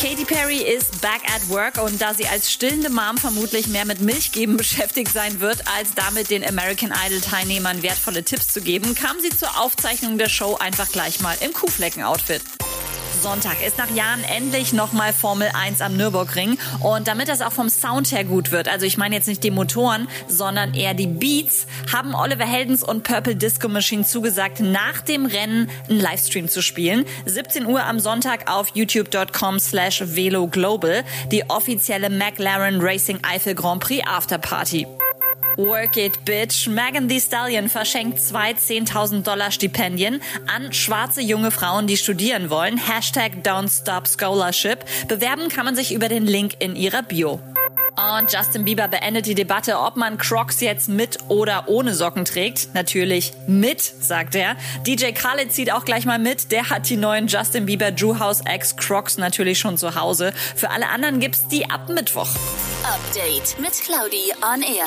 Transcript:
Katy Perry ist back at work und da sie als stillende Mom vermutlich mehr mit Milchgeben beschäftigt sein wird, als damit den American Idol Teilnehmern wertvolle Tipps zu geben, kam sie zur Aufzeichnung der Show einfach gleich mal im Kuhflecken-Outfit. Sonntag ist nach Jahren endlich nochmal Formel 1 am Nürburgring. Und damit das auch vom Sound her gut wird, also ich meine jetzt nicht die Motoren, sondern eher die Beats, haben Oliver Heldens und Purple Disco Machine zugesagt, nach dem Rennen einen Livestream zu spielen. 17 Uhr am Sonntag auf youtube.com slash Velo Global, die offizielle McLaren Racing Eifel Grand Prix Afterparty. Work it, bitch. Megan Thee Stallion verschenkt zwei 10.000 Dollar Stipendien an schwarze junge Frauen, die studieren wollen. Hashtag Don't Stop Scholarship. Bewerben kann man sich über den Link in ihrer Bio. Und Justin Bieber beendet die Debatte, ob man Crocs jetzt mit oder ohne Socken trägt. Natürlich mit, sagt er. DJ Khaled zieht auch gleich mal mit. Der hat die neuen Justin Bieber Drew House X Crocs natürlich schon zu Hause. Für alle anderen gibt's die ab Mittwoch. Update mit Claudi on Air.